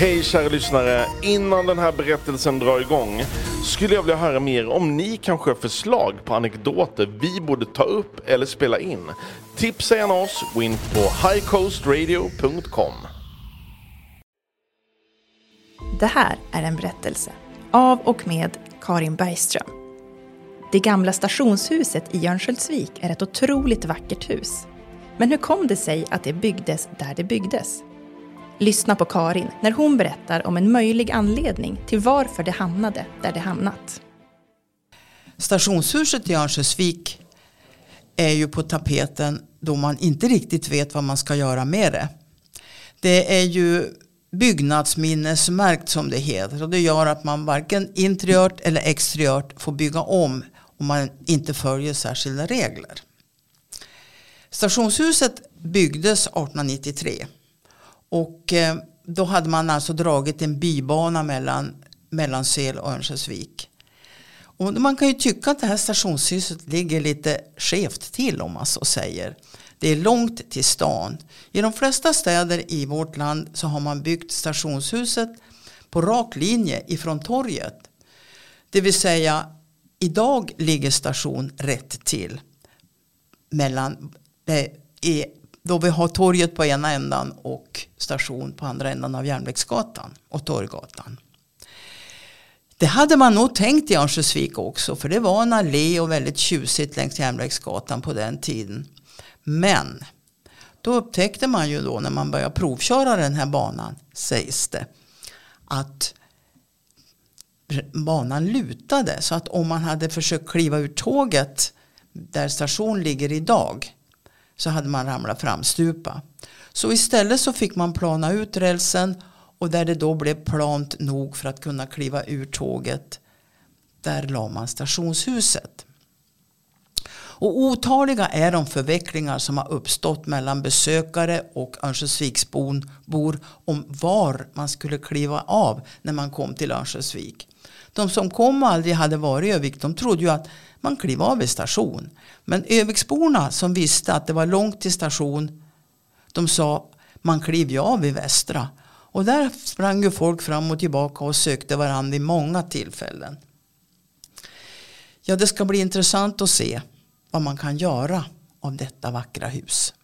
Hej kära lyssnare! Innan den här berättelsen drar igång skulle jag vilja höra mer om ni kanske har förslag på anekdoter vi borde ta upp eller spela in. Tipsa gärna oss, gå in på highcoastradio.com. Det här är en berättelse av och med Karin Bergström. Det gamla stationshuset i Örnsköldsvik är ett otroligt vackert hus. Men hur kom det sig att det byggdes där det byggdes? Lyssna på Karin när hon berättar om en möjlig anledning till varför det hamnade där det hamnat. Stationshuset i Örnsköldsvik är ju på tapeten då man inte riktigt vet vad man ska göra med det. Det är ju byggnadsminnesmärkt som det heter och det gör att man varken interiört eller exteriört får bygga om om man inte följer särskilda regler. Stationshuset byggdes 1893 och eh, då hade man alltså dragit en bibana mellan Mellansel och Örnsköldsvik. Och man kan ju tycka att det här stationshuset ligger lite skevt till om man så säger. Det är långt till stan. I de flesta städer i vårt land så har man byggt stationshuset på rak linje ifrån torget. Det vill säga idag ligger station rätt till. Mellan, eh, då vi har torget på ena ändan och station på andra ändan av Järnvägsgatan och Torggatan. Det hade man nog tänkt i Örnsköldsvik också för det var en allé och väldigt tjusigt längs Järnvägsgatan på den tiden. Men då upptäckte man ju då när man började provköra den här banan sägs det att banan lutade så att om man hade försökt kliva ur tåget där station ligger idag så hade man ramlat framstupa. Så istället så fick man plana ut rälsen och där det då blev plant nog för att kunna kliva ur tåget där la man stationshuset. Och otaliga är de förvecklingar som har uppstått mellan besökare och Örnsköldsviksbor om var man skulle kliva av när man kom till Örnsköldsvik. De som kom och aldrig hade varit i Övik de trodde ju att man klev av vid station. Men Öviksborna som visste att det var långt till station de sa man kliver ju av vid Västra. Och där sprang ju folk fram och tillbaka och sökte varandra vid många tillfällen. Ja, det ska bli intressant att se vad man kan göra av detta vackra hus.